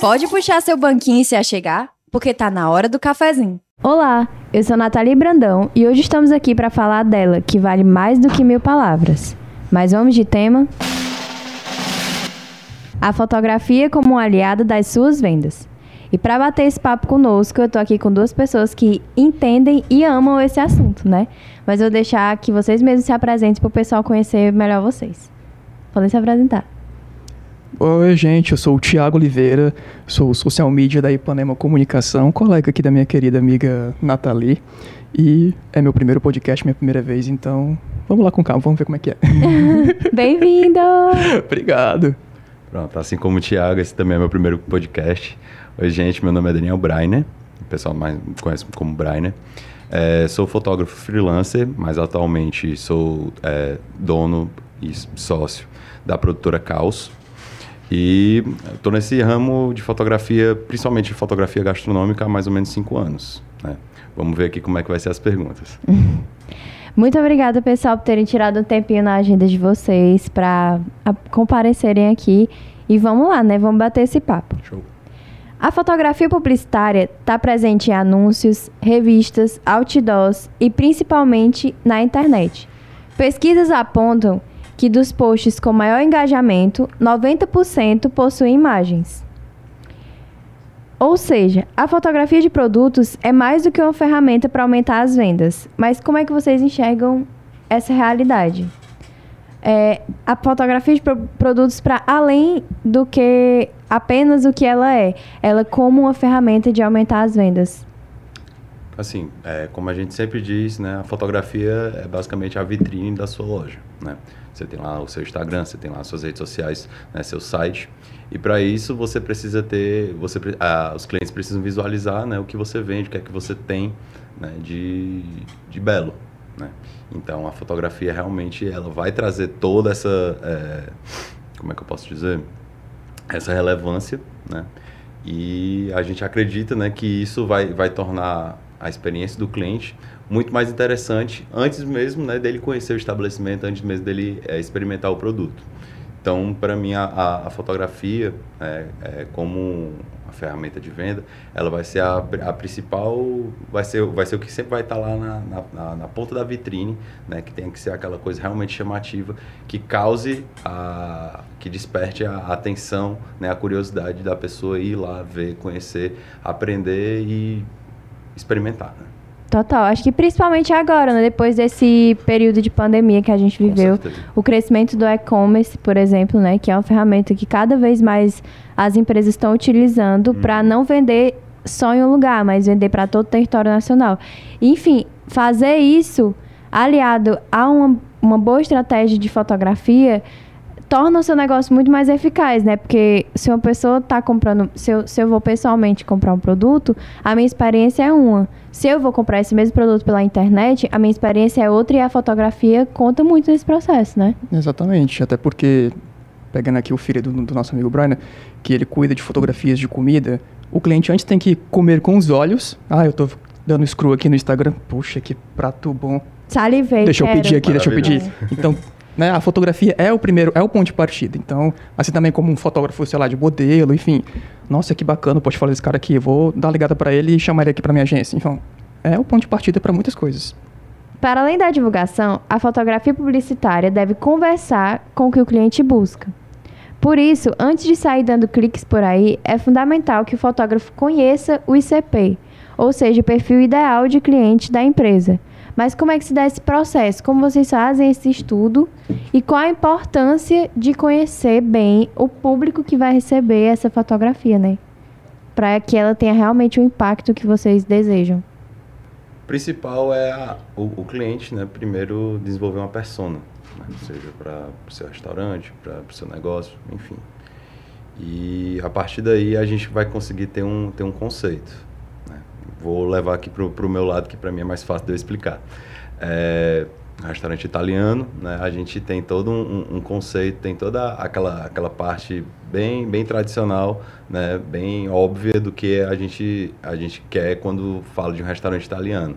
Pode puxar seu banquinho e se achegar, porque tá na hora do cafezinho. Olá, eu sou Nathalie Brandão e hoje estamos aqui para falar dela, que vale mais do que mil palavras. Mas vamos de tema? A fotografia como um aliado das suas vendas. E para bater esse papo conosco, eu tô aqui com duas pessoas que entendem e amam esse assunto, né? Mas eu vou deixar que vocês mesmos se apresentem para o pessoal conhecer melhor vocês. Podem se apresentar. Oi, gente, eu sou o Tiago Oliveira, sou social media da Ipanema Comunicação, colega aqui da minha querida amiga Nathalie. E é meu primeiro podcast, minha primeira vez, então vamos lá com calma, vamos ver como é que é. Bem-vindo! Obrigado. Pronto, assim como o Thiago, esse também é meu primeiro podcast. Oi, gente, meu nome é Daniel Brainer, o pessoal mais me conhece como Brainer. É, sou fotógrafo freelancer, mas atualmente sou é, dono e sócio da produtora Caos. E estou nesse ramo de fotografia, principalmente fotografia gastronômica, há mais ou menos cinco anos. Né? Vamos ver aqui como é que vai ser as perguntas. Muito obrigada, pessoal, por terem tirado um tempinho na agenda de vocês para comparecerem aqui. E vamos lá, né? Vamos bater esse papo. Show. A fotografia publicitária está presente em anúncios, revistas, outdoors e principalmente na internet. Pesquisas apontam que dos posts com maior engajamento, 90% possuem imagens. Ou seja, a fotografia de produtos é mais do que uma ferramenta para aumentar as vendas. Mas como é que vocês enxergam essa realidade? É, a fotografia de pro produtos para além do que apenas o que ela é. Ela como uma ferramenta de aumentar as vendas. Assim, é, como a gente sempre diz, né, a fotografia é basicamente a vitrine da sua loja. Né? Você tem lá o seu Instagram, você tem lá as suas redes sociais, né, seu site. E para isso você precisa ter, você, ah, os clientes precisam visualizar né, o que você vende, o que é que você tem né, de, de belo. Né? Então a fotografia realmente ela vai trazer toda essa, é, como é que eu posso dizer, essa relevância, né? E a gente acredita, né, que isso vai, vai tornar a experiência do cliente muito mais interessante antes mesmo, né, dele conhecer o estabelecimento, antes mesmo dele é, experimentar o produto. Então, para mim, a, a, a fotografia, é, é, como a ferramenta de venda, ela vai ser a, a, principal, vai ser, vai ser o que sempre vai estar lá na, na, na, ponta da vitrine, né? Que tem que ser aquela coisa realmente chamativa, que cause, a, que desperte a atenção, né? A curiosidade da pessoa ir lá ver, conhecer, aprender e experimentar, né? Total, acho que principalmente agora, né? depois desse período de pandemia que a gente viveu, o crescimento do e-commerce, por exemplo, né, que é uma ferramenta que cada vez mais as empresas estão utilizando hum. para não vender só em um lugar, mas vender para todo o território nacional. Enfim, fazer isso aliado a uma, uma boa estratégia de fotografia torna o seu negócio muito mais eficaz, né? Porque se uma pessoa está comprando, se eu, se eu vou pessoalmente comprar um produto, a minha experiência é uma. Se eu vou comprar esse mesmo produto pela internet, a minha experiência é outra e a fotografia conta muito nesse processo, né? Exatamente, até porque, pegando aqui o filho do, do nosso amigo Brian, que ele cuida de fotografias de comida, o cliente antes tem que comer com os olhos. Ah, eu tô dando screw aqui no Instagram. Puxa, que prato bom. Salivei. Deixa eu pedir aqui, deixa eu pedir. Então, né, a fotografia é o primeiro, é o ponto de partida. Então, assim também como um fotógrafo, sei lá, de modelo, enfim. Nossa, que bacana, pode falar desse cara aqui, vou dar ligada para ele e chamar ele aqui para minha agência. Então, é o ponto de partida para muitas coisas. Para além da divulgação, a fotografia publicitária deve conversar com o que o cliente busca. Por isso, antes de sair dando cliques por aí, é fundamental que o fotógrafo conheça o ICP, ou seja, o perfil ideal de cliente da empresa mas como é que se dá esse processo? Como vocês fazem esse estudo? E qual a importância de conhecer bem o público que vai receber essa fotografia, né? Para que ela tenha realmente o impacto que vocês desejam. Principal é a, o, o, cliente, né? Primeiro desenvolver uma persona, né? seja para o seu restaurante, para o seu negócio, enfim. E a partir daí a gente vai conseguir ter um, ter um conceito vou levar aqui para o meu lado, que para mim é mais fácil de eu explicar. É, restaurante italiano, né? A gente tem todo um, um, conceito, tem toda aquela, aquela parte bem, bem tradicional, né? Bem óbvia do que a gente, a gente quer quando fala de um restaurante italiano.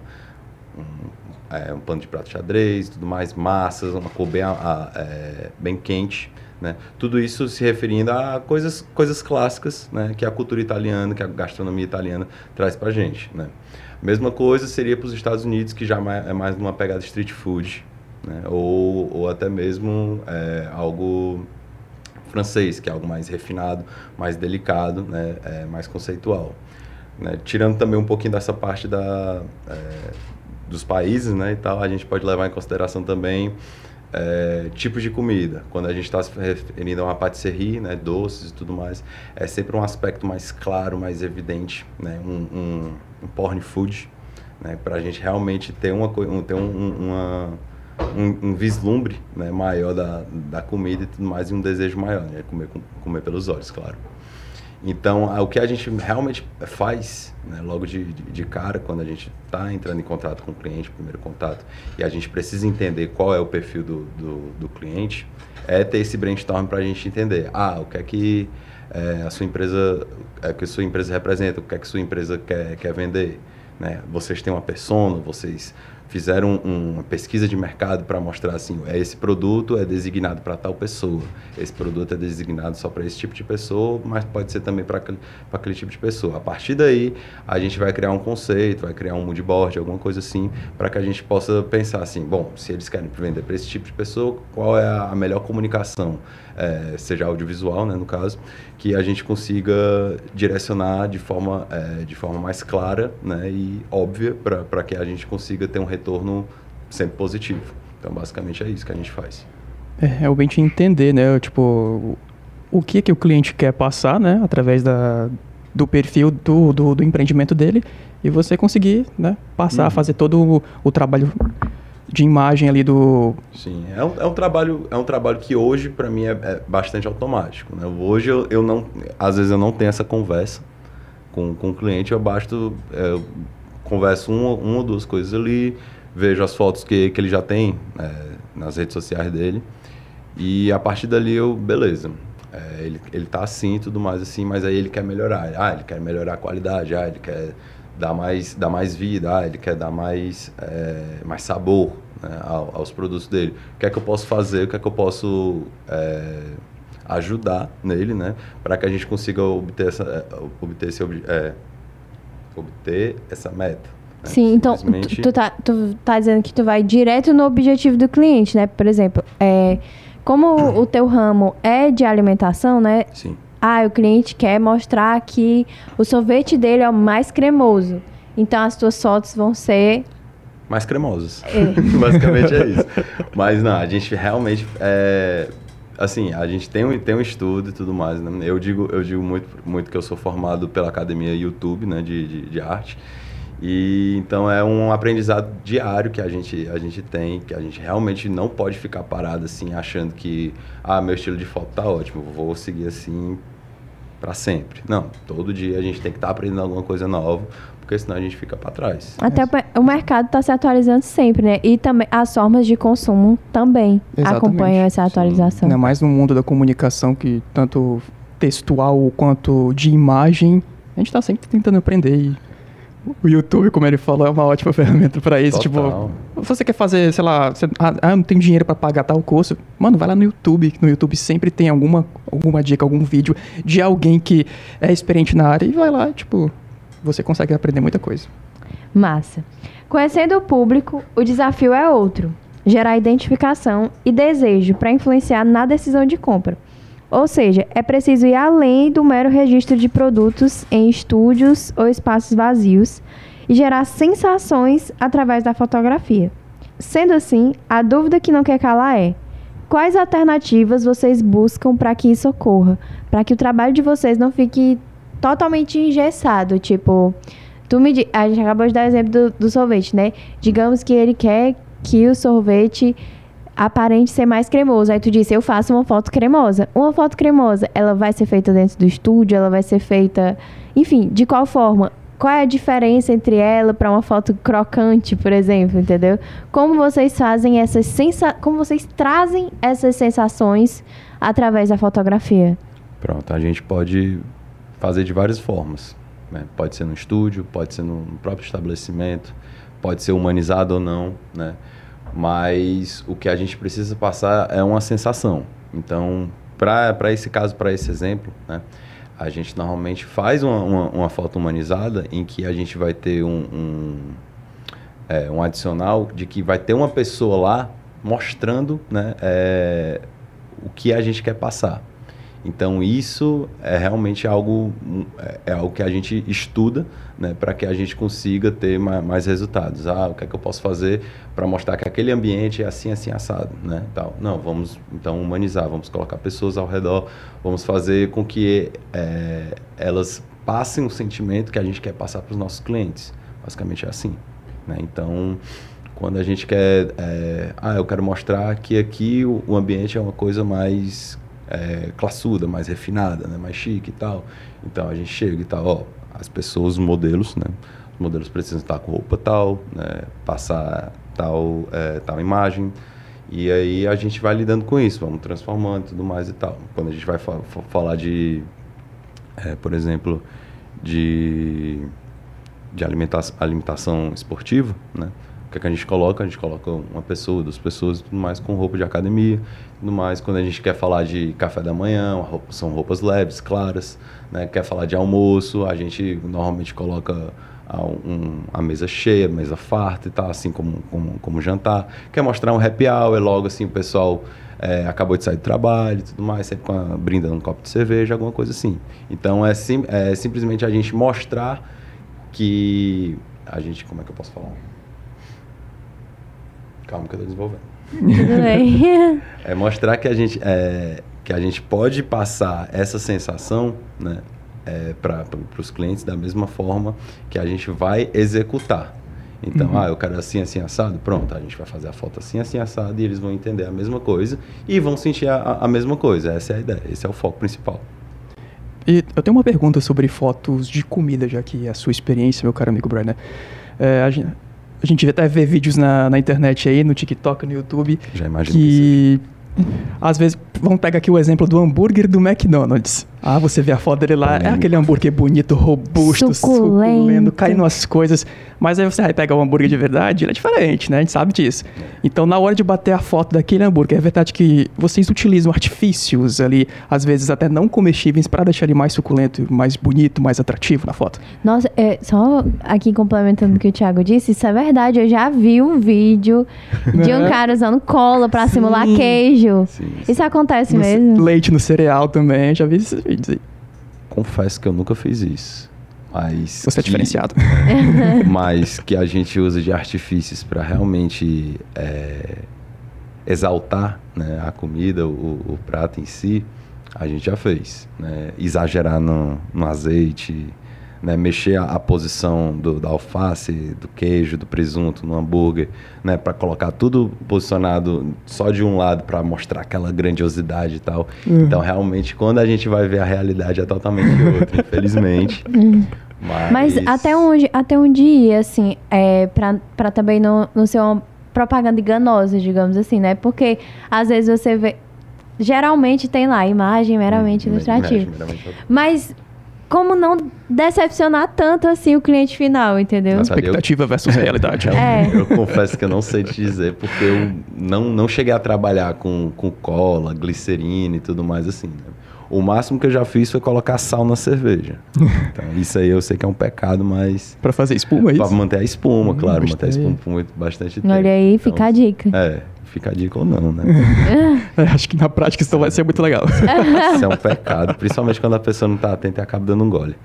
Um, é, um pano de prato xadrez, tudo mais, massas, uma cor bem, a, é, bem quente, Né? Tudo isso se referindo a coisas, coisas clássicas né? que a cultura italiana, que a gastronomia italiana traz para gente. Né? Mesma coisa seria para os Estados Unidos, que já é mais uma pegada street food, né? ou, ou até mesmo é, algo francês, que é algo mais refinado, mais delicado, né? é, mais conceitual. Né? Tirando também um pouquinho dessa parte da, é, dos países né, e tal, a gente pode levar em consideração também é, tipos de comida. Quando a gente está se referindo a uma patisserie, né, doces e tudo mais, é sempre um aspecto mais claro, mais evidente, né, um, um, um porn food, né, para a gente realmente ter, uma, ter um, uma, um, um, vislumbre né, maior da, da comida e tudo mais, e um desejo maior, né, comer, comer pelos olhos, claro. Então, o que a gente realmente faz, né, logo de, de, de, cara, quando a gente está entrando em contato com o cliente, primeiro contato, e a gente precisa entender qual é o perfil do, do, do cliente, é ter esse brainstorm para a gente entender, ah, o que é que é, a sua empresa, é, que a sua empresa representa, o que é que a sua empresa quer, quer vender, né? Vocês têm uma persona, vocês fizeram uma pesquisa de mercado para mostrar assim, é esse produto é designado para tal pessoa, esse produto é designado só para esse tipo de pessoa, mas pode ser também para aquele, aquele tipo de pessoa. A partir daí, a gente vai criar um conceito, vai criar um mood board, alguma coisa assim, para que a gente possa pensar assim, bom, se eles querem vender para esse tipo de pessoa, qual é a melhor comunicação, é, seja audiovisual, né, no caso, que a gente consiga direcionar de forma, é, de forma mais clara né, e óbvia para que a gente consiga ter um retorno sempre positivo. Então, basicamente é isso que a gente faz. É realmente entender, né? Tipo, o que que o cliente quer passar, né? Através da, do perfil do, do, do empreendimento dele e você conseguir, né? Passar, uhum. fazer todo o, o, trabalho de imagem ali do... Sim, é um, é um trabalho é um trabalho que hoje para mim é, é, bastante automático, né? Hoje eu, eu não... Às vezes eu não tenho essa conversa com, com o cliente, eu basto... É, eu converso uma, uma ou duas coisas ali, vejo as fotos que, que ele já tem é, nas redes sociais dele. E a partir dali eu, beleza. É, ele, ele tá assim e tudo mais assim, mas aí ele quer melhorar. Ah, ele quer melhorar a qualidade, ah, ele quer dar mais, dar mais vida, ah, ele quer dar mais, é, mais sabor né, aos produtos dele. O que é que eu posso fazer, o que é que eu posso é, ajudar nele, né? Para que a gente consiga obter, essa, é, obter, esse, é, obter essa meta. Né? Sim, então tu, tu, tá, tu tá dizendo que tu vai direto no objetivo do cliente, né? Por exemplo, é, como o teu ramo é de alimentação, né? Sim. Ah, o cliente quer mostrar que o sorvete dele é o mais cremoso. Então as tuas fotos vão ser mais cremosas. É. Basicamente é isso. Mas não, a gente realmente é, assim, a gente tem um, tem um estudo e tudo mais, né? Eu digo, eu digo muito, muito que eu sou formado pela academia YouTube, né, de, de, de arte. E então é um aprendizado diário que a gente, a gente tem, que a gente realmente não pode ficar parado assim, achando que, ah, meu estilo de foto tá ótimo, vou seguir assim para sempre. Não, todo dia a gente tem que estar tá aprendendo alguma coisa nova, porque senão a gente fica para trás. Até é. o mercado está se atualizando sempre, né? E também as formas de consumo também Exatamente. acompanham essa atualização. Ainda mais no mundo da comunicação que tanto textual quanto de imagem, a gente está sempre tentando aprender e o YouTube, como ele falou, é uma ótima ferramenta para isso. Total. Tipo, você quer fazer, sei lá, você, ah, ah não tenho dinheiro para pagar tal curso. Mano, vai lá no YouTube. No YouTube sempre tem alguma, alguma dica, algum vídeo de alguém que é experiente na área e vai lá, tipo, você consegue aprender muita coisa. Massa. Conhecendo o público, o desafio é outro: gerar identificação e desejo para influenciar na decisão de compra. Ou seja, é preciso ir além do mero registro de produtos em estúdios ou espaços vazios e gerar sensações através da fotografia. Sendo assim, a dúvida que não quer calar é: quais alternativas vocês buscam para que isso ocorra? Para que o trabalho de vocês não fique totalmente engessado? Tipo, tu me, a gente acabou de dar o exemplo do, do sorvete, né? Digamos que ele quer que o sorvete aparente ser mais cremoso. Aí tu disse, eu faço uma foto cremosa. Uma foto cremosa, ela vai ser feita dentro do estúdio, ela vai ser feita, enfim, de qual forma? Qual é a diferença entre ela para uma foto crocante, por exemplo, entendeu? Como vocês fazem essas sensa como vocês trazem essas sensações através da fotografia? Pronto, a gente pode fazer de várias formas. Né? Pode ser no estúdio, pode ser no próprio estabelecimento, pode ser humanizado ou não, né? Mas o que a gente precisa passar é uma sensação. Então, para esse caso, para esse exemplo, né, a gente normalmente faz uma, uma, uma, foto humanizada em que a gente vai ter um, um, é, um adicional de que vai ter uma pessoa lá mostrando né, é, o que a gente quer passar. Então isso é realmente algo é, é algo que a gente estuda, né, para que a gente consiga ter mais, resultados. Ah, o que é que eu posso fazer para mostrar que aquele ambiente é assim, assim assado, né? Tal. Não, vamos então humanizar, vamos colocar pessoas ao redor, vamos fazer com que é, elas passem o sentimento que a gente quer passar para os nossos clientes. Basicamente é assim, né? Então quando a gente quer, é, ah, eu quero mostrar que aqui o ambiente é uma coisa mais é, classuda, mais refinada, né? mais chique e tal. Então a gente chega e tal, ó, as pessoas, os modelos, né? Os modelos precisam estar com roupa tal, né? Passar tal, é, tal imagem. E aí a gente vai lidando com isso, vamos transformando e tudo mais e tal. Quando a gente vai fa falar de, é, por exemplo, de, de alimentação, alimentação esportiva, né? Que, é que a gente coloca? A gente coloca uma pessoa, duas pessoas tudo mais com roupa de academia, tudo mais. Quando a gente quer falar de café da manhã, roupa, são roupas leves, claras. Né? Quer falar de almoço, a gente normalmente coloca a, um, a mesa cheia, a mesa farta e tal, assim como, como, como jantar. Quer mostrar um happy hour, logo assim o pessoal é, acabou de sair do trabalho e tudo mais, sempre com a, brindando um copo de cerveja, alguma coisa assim. Então é, sim, é simplesmente a gente mostrar que a gente, como é que eu posso falar? Calma que eu tô desenvolvendo. Tudo bem. é mostrar que a gente é, que a gente pode passar essa sensação, né, é, para os clientes da mesma forma que a gente vai executar. Então, uhum. ah, eu quero assim, assim, assado. Pronto, a gente vai fazer a foto assim, assim, assado e eles vão entender a mesma coisa e vão sentir a, a mesma coisa. Essa é a ideia, esse é o foco principal. E eu tenho uma pergunta sobre fotos de comida, já que é a sua experiência, meu caro amigo Brian. É, a gente, a gente até vê vídeos na, na internet aí, no TikTok, no YouTube. Já imagino que, que às vezes, vamos pegar aqui o exemplo do hambúrguer do McDonald's. Ah, você vê a foto dele lá, é aquele hambúrguer bonito, robusto, suculento, suculento caindo as coisas. Mas aí você vai pegar o hambúrguer de verdade, ele é diferente, né? A gente sabe disso. Então, na hora de bater a foto daquele hambúrguer, é verdade que vocês utilizam artifícios ali, às vezes até não comestíveis, para deixar ele mais suculento, mais bonito, mais atrativo na foto. Nossa, é, só aqui complementando o que o Thiago disse, isso é verdade. Eu já vi um vídeo de um cara usando cola para simular queijo. Sim, sim. Isso acontece no mesmo. Leite no cereal também, já vi esses vídeos aí. Confesso que eu nunca fiz isso. Mas Você é diferenciado. mas que a gente usa de artifícios para realmente é, exaltar né, a comida, o, o, prato em si, a gente já fez. Né? Exagerar no, no azeite, né, mexer a, a posição do, da alface, do queijo, do presunto no hambúrguer, né, para colocar tudo posicionado só de um lado para mostrar aquela grandiosidade e tal. Uhum. Então, realmente, quando a gente vai ver a realidade é totalmente outra, infelizmente. Uhum. Mas... Mas... até onde, até onde ir, assim, é, para também não, não ser uma propaganda enganosa, digamos assim, né? Porque às vezes você vê. Geralmente tem lá imagem meramente hum, ilustrativa. Mas como não decepcionar tanto assim o cliente final, entendeu? Expectativa versus realidade. é. Eu confesso que eu não sei te dizer, porque eu não, não cheguei a trabalhar com, com cola, glicerina e tudo mais assim. Né? O máximo que eu já fiz foi colocar sal na cerveja. Então, isso aí eu sei que é um pecado, mas. Para fazer espuma, é isso? Pra manter a espuma, hum, claro. Manter a espuma por muito, bastante tempo. Olha aí, então, fica a dica. É fica a dica ou não, né? é, acho que na prática isso vai ser muito legal. isso é um pecado, principalmente quando a pessoa não tá atenta e acaba dando um gole.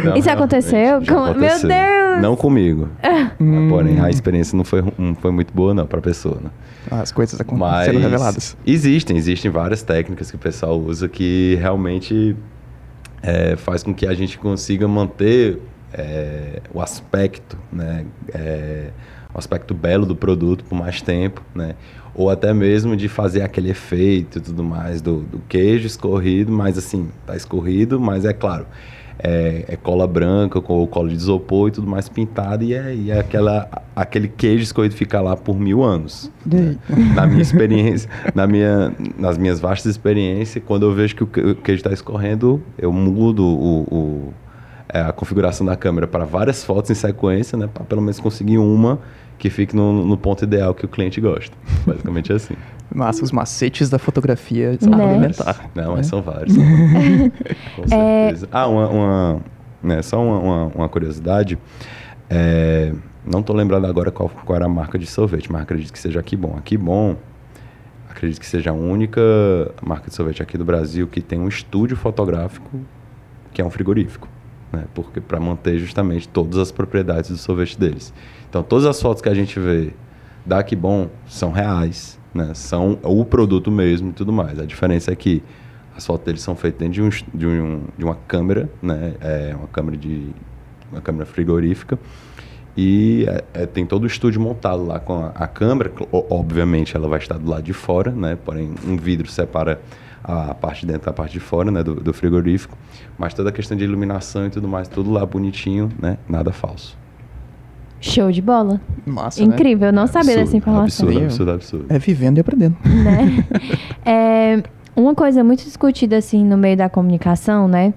Então, isso aconteceu? aconteceu? Meu Deus! Não comigo. Hum. Porém, a experiência não foi, não foi muito boa, não, pra pessoa, né? As coisas Mas sendo reveladas. Existem, existem várias técnicas que o pessoal usa que realmente é, faz com que a gente consiga manter é, o aspecto, né? É, o aspecto belo do produto por mais tempo, né? Ou até mesmo de fazer aquele efeito e tudo mais do, do queijo escorrido, mas assim, tá escorrido, mas é claro, é, é, cola branca ou cola de isopor e tudo mais pintado e é, e é aquela, aquele queijo escorrido fica lá por mil anos. Né? Na minha experiência, na minha, nas minhas vastas experiências, quando eu vejo que o queijo está escorrendo, eu mudo o, o a configuração da câmera para várias fotos em sequência, né? Para pelo menos conseguir uma que fique no, no, ponto ideal que o cliente gosta. Basicamente é assim. Massa, os macetes da fotografia são Né? alimentar. Não, mas né? são vários. Com certeza. Ah, uma, uma, né, só uma, uma, uma curiosidade. É, não estou lembrando agora qual, qual era a marca de sorvete, mas acredito que seja Aqui Bom. Aqui Bom, acredito que seja a única marca de sorvete aqui do Brasil que tem um estúdio fotográfico que é um frigorífico. Né? Porque para manter justamente todas as propriedades do sorvete deles. Então, todas as fotos que a gente vê da Aqui Bom são reais, né? São o produto mesmo e tudo mais. A diferença é que as fotos deles são feitas dentro de, um, de, um, de uma câmera, né? É uma câmera de uma câmera frigorífica e é, é, tem todo o estúdio montado lá com a, a câmera. Obviamente, ela vai estar do lado de fora, né? Porém, um vidro separa a parte de dentro da parte de fora, né? Do, do frigorífico. Mas toda a questão de iluminação e tudo mais, tudo lá bonitinho, né? Nada falso. Show de bola. Massa, né? Incrível, eu não sabia dessa Absurdo, informação. Absurdo, absurdo, absurdo. É vivendo e aprendendo. né? É, uma coisa muito discutida assim no meio da comunicação, né?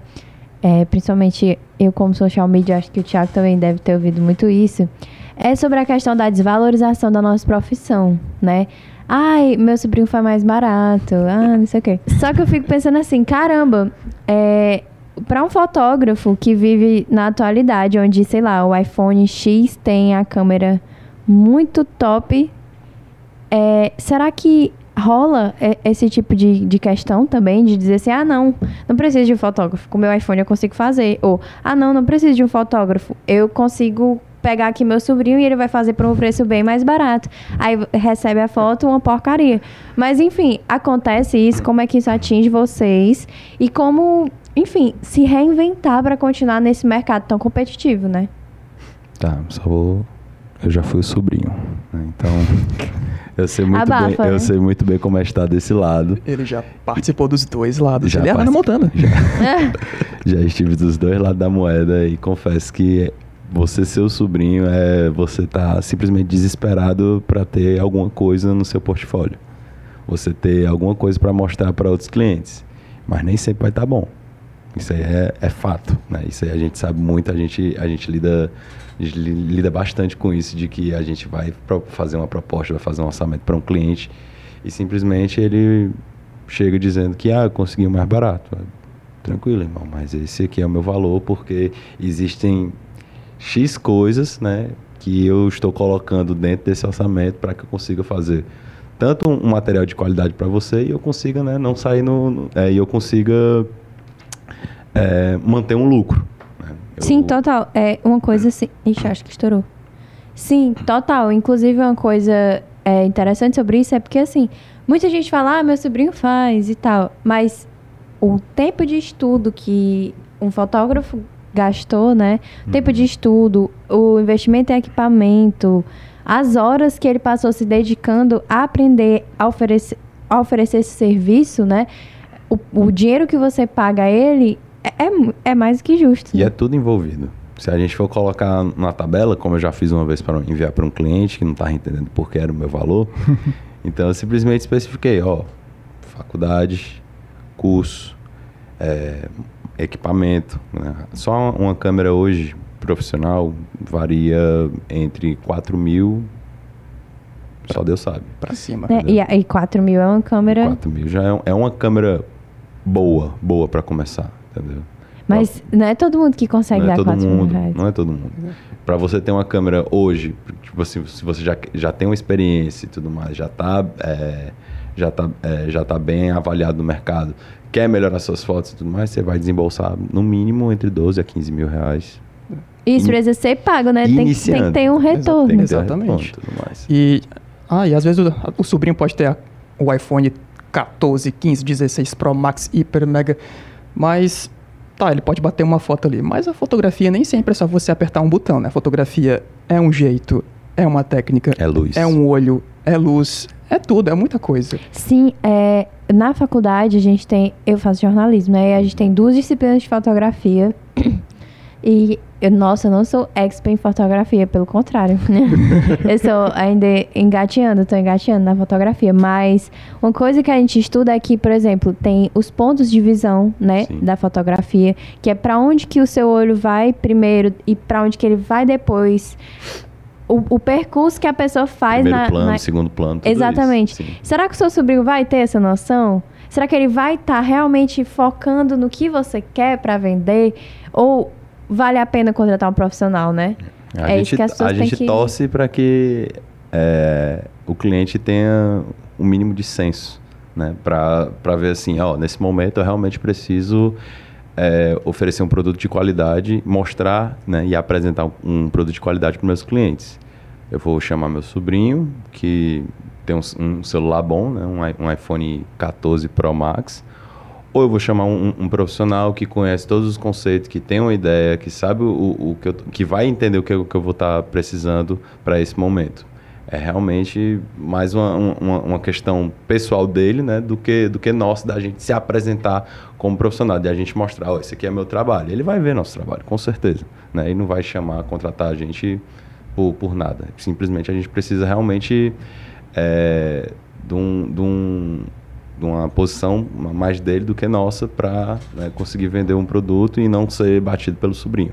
É, principalmente eu como social media, acho que o Thiago também deve ter ouvido muito isso. É sobre a questão da desvalorização da nossa profissão, né? Ai, meu sobrinho faz mais barato, ah, não sei o quê. Só que eu fico pensando assim, caramba, é, para um fotógrafo que vive na atualidade, onde, sei lá, o iPhone X tem a câmera muito top, é, será que rola esse tipo de, de questão também? De dizer assim, ah, não, não preciso de um fotógrafo. Com meu iPhone eu consigo fazer. Ou, ah, não, não preciso de um fotógrafo. Eu consigo pegar aqui meu sobrinho e ele vai fazer por um preço bem mais barato. Aí recebe a foto, uma porcaria. Mas, enfim, acontece isso, como é que isso atinge vocês e como, enfim, se reinventar para continuar nesse mercado tão competitivo, né? Tá, só vou. Eu já fui o sobrinho. né? Então. Eu sei muito Abafa, bem, né? eu sei muito bem como é estar desse lado. Ele já participou dos dois lados. Já Ele é particip- Montana. Já estive dos dois lados da moeda e confesso que você ser o sobrinho é você tá simplesmente desesperado para ter alguma coisa no seu portfólio. Você ter alguma coisa para mostrar para outros clientes, mas nem sempre vai estar bom. Isso aí é, é fato, né? Isso aí a gente sabe muito, a gente, a gente lida a gente li- lida bastante com isso de que a gente vai fazer uma proposta, vai fazer um orçamento para um cliente e simplesmente ele chega dizendo que ah, eu consegui o mais barato. Tranquilo, irmão, mas esse aqui é o meu valor porque existem X coisas, né, que eu estou colocando dentro desse orçamento para que eu consiga fazer tanto um material de qualidade para você e eu consiga, né, não sair no, no- é, e eu consiga é, manter um lucro. né. Eu- Sim, total. É uma coisa assim. Ixi, acho que estourou. Sim, total. Inclusive, uma coisa é, interessante sobre isso é porque, assim, muita gente fala, ah, meu sobrinho faz e tal. Mas o tempo de estudo que um fotógrafo gastou, né? O tempo de estudo, o investimento em equipamento, as horas que ele passou se dedicando a aprender a oferecer, a oferecer esse serviço, né? O, o dinheiro que você paga a ele é, é, é mais do que justo. E né? é tudo envolvido. Se a gente for colocar na tabela, como eu já fiz uma vez para enviar para um cliente que não estava entendendo por que era o meu valor, então eu simplesmente especifiquei, ó, faculdade, curso, é, equipamento. né? Só uma, câmera hoje profissional varia entre 4 mil, só Deus sabe. Pra cima. Né? E, e 4 mil é uma câmera. 4 mil já é, é uma câmera boa, boa para começar, entendeu? Mas não é todo mundo que consegue não é dar todo 4 mil mundo, reais. não é todo mundo. Para você ter uma câmera hoje, tipo assim, se você já, já tem uma experiência e tudo mais, já tá, é, já tá, é, já tá bem avaliado no mercado, quer melhorar suas fotos e tudo mais, você vai desembolsar no mínimo entre 12 a 15 mil reais. Isso precisa ser pago, né? Tem, que- tem que ter um retorno. Tem Exatamente. retorno e. E, ah, e às vezes o, o sobrinho pode ter a- o iPhone 14, 15, 16 Pro Max Hyper Mega, mas tá, ele pode bater uma foto ali. Mas a fotografia nem sempre é só você apertar um botão, né? A fotografia é um jeito, é uma técnica, É luz. é um olho, é luz, é tudo, é muita coisa. Sim, é, na faculdade a gente tem. Eu faço jornalismo, né? E a gente tem duas disciplinas de fotografia. E, eu, nossa, eu não sou expert em fotografia, pelo contrário. eu sou ainda engateando, estou engateando na fotografia. Mas uma coisa que a gente estuda é que, por exemplo, tem os pontos de visão, né, Sim. da fotografia, que é para onde que o seu olho vai primeiro e para onde que ele vai depois. O, o percurso que a pessoa faz Primeiro na, plano, na- segundo plano, tudo Exatamente. isso. Será que o seu sobrinho vai ter essa noção? Será que ele vai estar realmente focando no que você quer para vender? Ou vale a pena contratar um profissional, né? A É gente, isso que as pessoas a têm gente que- torce para que é, o cliente tenha um mínimo de senso, né? Para ver assim, ó, nesse momento eu realmente preciso é, oferecer um produto de qualidade, mostrar né, e apresentar um, produto de qualidade para meus clientes. Eu vou chamar meu sobrinho, que tem um, um celular bom, né, um, um iPhone 14 Pro Max, ou eu vou chamar um, um profissional que conhece todos os conceitos, que tem uma ideia, que sabe o, o que, eu, que vai entender o que eu, que eu vou estar precisando para esse momento. É realmente mais uma, uma, uma questão pessoal dele, né, do que, do que nossa, da gente se apresentar como profissional, de a gente mostrar, ó, esse aqui é meu trabalho. Ele vai ver nosso trabalho, com certeza. Né, e não vai chamar, contratar a gente por, por nada. Simplesmente a gente precisa realmente é, de, um, de, um, de uma posição mais dele do que nossa para conseguir vender um produto e não ser batido pelo sobrinho.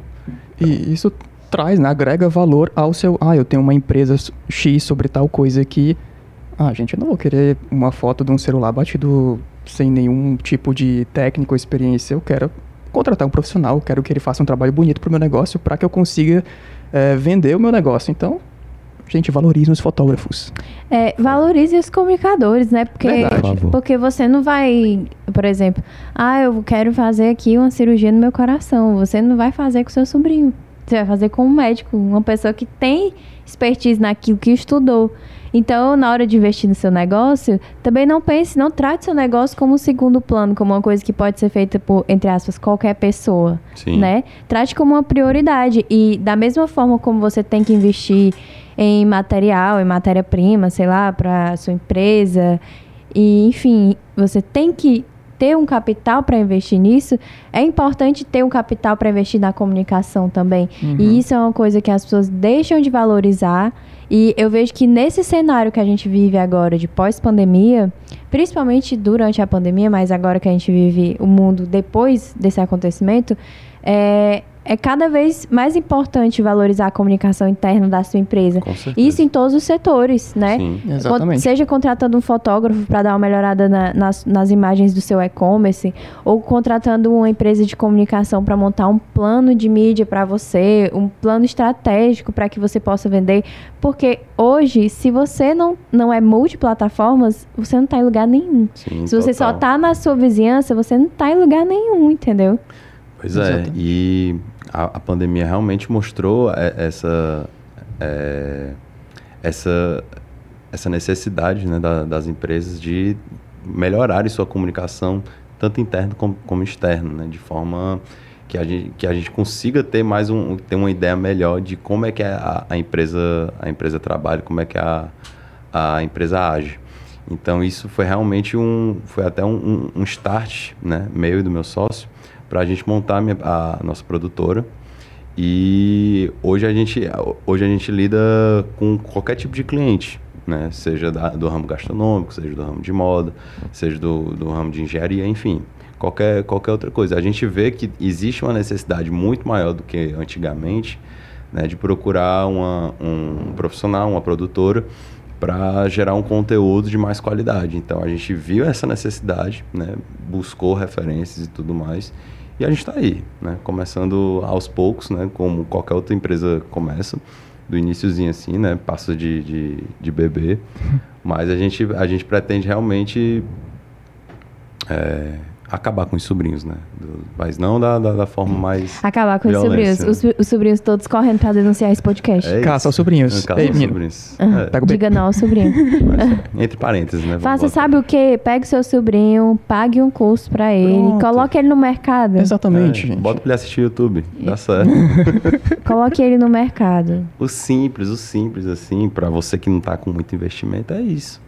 E isso traz, né, agrega valor ao seu. Ah, eu tenho uma empresa X sobre tal coisa aqui. Ah, gente, eu não vou querer uma foto de um celular batido sem nenhum tipo de técnica ou experiência. Eu quero contratar um profissional, eu quero que ele faça um trabalho bonito pro meu negócio para que eu consiga eh, vender o meu negócio. Então, gente, valorize os fotógrafos. É, valorize os comunicadores, né? Porque, Verdade. Porque você não vai, por exemplo, ah, eu quero fazer aqui uma cirurgia no meu coração. Você não vai fazer com seu sobrinho. Você vai fazer com um médico, uma pessoa que tem expertise naquilo que estudou. Então, na hora de investir no seu negócio, também não pense, não trate seu negócio como um segundo plano, como uma coisa que pode ser feita por, entre aspas, qualquer pessoa Sim. né? Trate como uma prioridade e da mesma forma como você tem que investir em material, em matéria-prima, sei lá, para sua empresa, e enfim, você tem que ter um capital para investir nisso. É importante ter um capital para investir na comunicação também. E isso é uma coisa que as pessoas deixam de valorizar. E eu vejo que nesse cenário que a gente vive agora de pós-pandemia, principalmente durante a pandemia, mas agora que a gente vive o mundo depois desse acontecimento, é, é cada vez mais importante valorizar a comunicação interna da sua empresa. Com certeza. Isso em todos os setores, né? Sim. Exatamente. Seja contratando um fotógrafo para dar uma melhorada na- nas, nas imagens do seu e-commerce, ou contratando uma empresa de comunicação para montar um plano de mídia para você, um plano estratégico para que você possa vender. Porque hoje, se você não, não é multiplataformas, você não está em lugar nenhum. Sim, se você só está na sua vizinhança, você não está em lugar nenhum, entendeu? Pois é, Exatamente. e a, a pandemia realmente mostrou é, essa, é, essa, essa necessidade né, da- das empresas de melhorarem sua comunicação, tanto interna como, como externa, né, de forma que a, gente, que a gente consiga ter mais um, ter uma ideia melhor de como é que a, a empresa, a empresa trabalha, como é que a, a empresa age. Então isso foi realmente um, foi até um, um, um start, né, meu e do meu sócio, para a gente montar a, minha- a nossa produtora. E hoje a gente, hoje a gente lida com qualquer tipo de cliente, né? Seja da- do ramo gastronômico, seja do ramo de moda, seja do, do ramo de engenharia, enfim, qualquer, qualquer outra coisa. A gente vê que existe uma necessidade muito maior do que antigamente, né? De procurar uma, um profissional, uma produtora, para gerar um conteúdo de mais qualidade. Então a gente viu essa necessidade, né? buscou referências e tudo mais, e a gente está aí, né? começando aos poucos, né? como qualquer outra empresa começa, do iníciozinho assim, né? passa de, de, de bebê, mas a gente, a gente pretende realmente é, acabar com os sobrinhos, né? Mas não da, da, da forma mais... Acabar com os sobrinhos. Violência. Os, os sobrinhos todos correndo para denunciar esse podcast. É Caça aos sobrinhos. Caça aos sobrinhos. Ah, É, Pega o Diga não ao sobrinho. mas, entre parênteses, né? Faça, sabe o quê? Pegue seu sobrinho, pague um curso pra ele, Pronto. coloque ele no mercado. Exatamente, É, gente. Bota pra ele assistir YouTube, dá certo. Coloque ele no mercado. o simples, o simples, assim, pra você que não tá com muito investimento, é isso.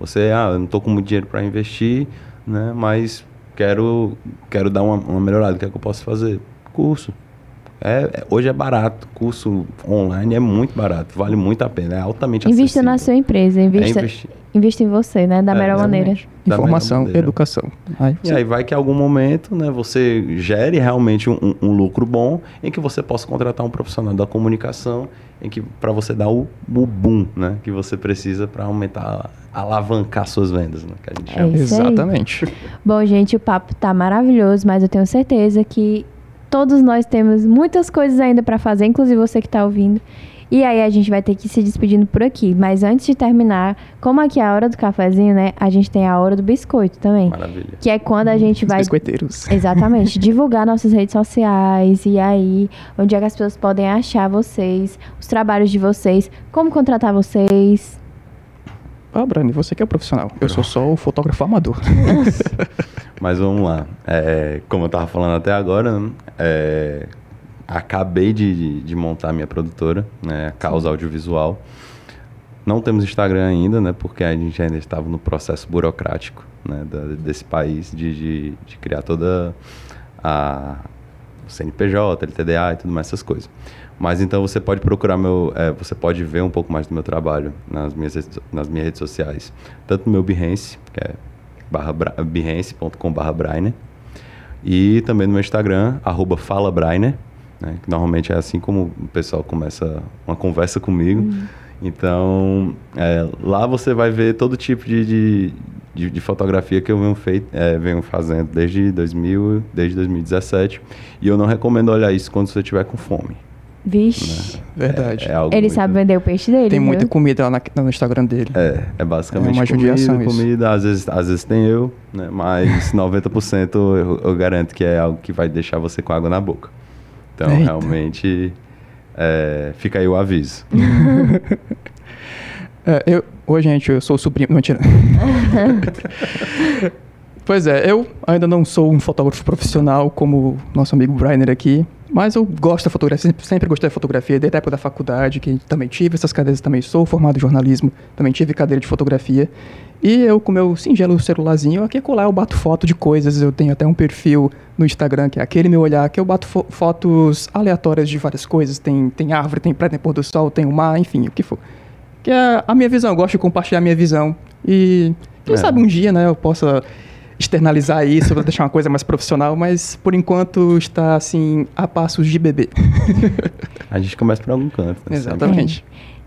Você, ah, eu não tô com muito dinheiro pra investir, né? Mas quero, quero dar uma, uma melhorada. O que é que eu posso fazer? Curso. É, é, hoje é barato, curso online é muito barato, vale muito a pena, é altamente Invista acessível. na sua empresa, invista, É investi- invista em você, né? Da É, melhor exatamente. maneira. Da Informação, maneira. educação. Aí, E aí vai que em algum momento, né, você gere realmente um, um- lucro bom em que você possa contratar um profissional da comunicação em que para você dar o, o boom, né, que você precisa para aumentar, alavancar suas vendas, né, que a gente É chama. isso aí. Exatamente. Bom, gente, o papo tá maravilhoso, mas eu tenho certeza que todos nós temos muitas coisas ainda para fazer, inclusive você que tá ouvindo. E aí a gente vai ter que ir se despedindo por aqui. Mas antes de terminar, como aqui é a hora do cafezinho, né? A gente tem a hora do biscoito também. Maravilha. Que é quando a gente Os vai biscoiteiros. Exatamente. Divulgar nossas redes sociais e aí, onde é que as pessoas podem achar vocês, os trabalhos de vocês, como contratar vocês. Ah, Brani, você que é o profissional. Eu sou só o fotógrafo amador. Mas vamos lá. É, como eu estava falando até agora, né, é, acabei de, de- montar minha produtora, né, a Causa Audiovisual. Não temos Instagram ainda, né, porque a gente ainda estava no processo burocrático né, da- desse país de, de, de criar toda a CNPJ, LTDA e tudo mais essas coisas. Mas então você pode procurar meu, é, você pode ver um pouco mais do meu trabalho nas minhas redes- nas minhas redes sociais, tanto no meu Behance, que é barra Brainer, e também no meu Instagram, arroba falabrainer, né, que normalmente é assim como o pessoal começa uma conversa comigo. Então, é, lá você vai ver todo tipo de, de, de- de fotografia que eu venho, feito, é, venho fazendo desde, 2000, desde 2017. E eu não recomendo olhar isso quando você estiver com fome. Vixe. Verdade. É algo Ele muito- sabe vender o peixe dele. Tem muita viu? comida lá na- no Instagram dele. É, é basicamente É uma comida, isso. comida, às vezes, às vezes tem eu, né? Mas 90% eu, eu garanto que é algo que vai deixar você com água na boca. Então, Eita. realmente, é, fica aí o aviso. É, eu, oi, gente, eu sou o sobrinho. Não, mentira. pois é, eu ainda não sou um fotógrafo profissional como nosso amigo Brainer aqui, mas eu gosto da fotografia, sempre, sempre gostei da fotografia, desde a época da faculdade, que também tive essas cadeiras, também sou formado em jornalismo, também tive cadeira de fotografia. E eu, com meu singelo celularzinho, aqui e colar, eu bato foto de coisas. Eu tenho até um perfil no Instagram, que é aquele meu olhar, que eu bato fo- fotos aleatórias de várias coisas. Tem, tem árvore, tem praia, tem pôr do sol, tem o mar, enfim, o que for. Que é a minha visão, eu gosto de compartilhar a minha visão. E quem É. sabe um dia, né, eu possa externalizar isso para deixar uma coisa mais profissional, mas por enquanto está assim a passos de bebê. A gente começa por algum canto. né? Exatamente.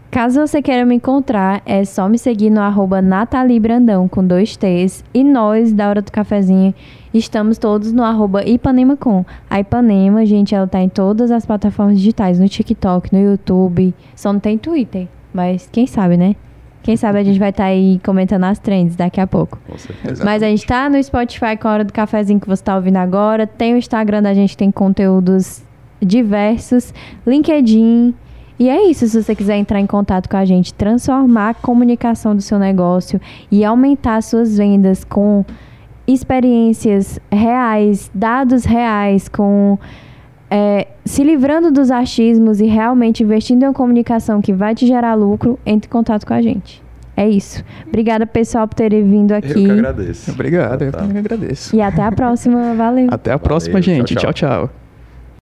Caso você queira me encontrar, é só me seguir no arroba Nathalie Brandão, com dois T's. E nós, da Hora do Cafezinho, estamos todos no arroba IpanemaCom. A Ipanema, gente, ela tá em todas as plataformas digitais, no TikTok, no YouTube, só não tem Twitter. Mas quem sabe, né? Quem sabe a gente vai estar aí comentando as trends daqui a pouco. Com certeza. Mas a gente tá no Spotify com a Hora do Cafezinho que você tá ouvindo agora. Tem o Instagram da gente, tem conteúdos diversos. LinkedIn. E é isso, se você quiser entrar em contato com a gente, transformar a comunicação do seu negócio e aumentar suas vendas com experiências reais, dados reais, com é, se livrando dos achismos e realmente investindo em uma comunicação que vai te gerar lucro, entre em contato com a gente. É isso. Obrigada, pessoal, por terem vindo Eu aqui. que agradeço. Obrigado, eu Tá. também agradeço. E até a próxima. Valeu. Até a próxima, Valeu, gente. tchau. tchau. tchau.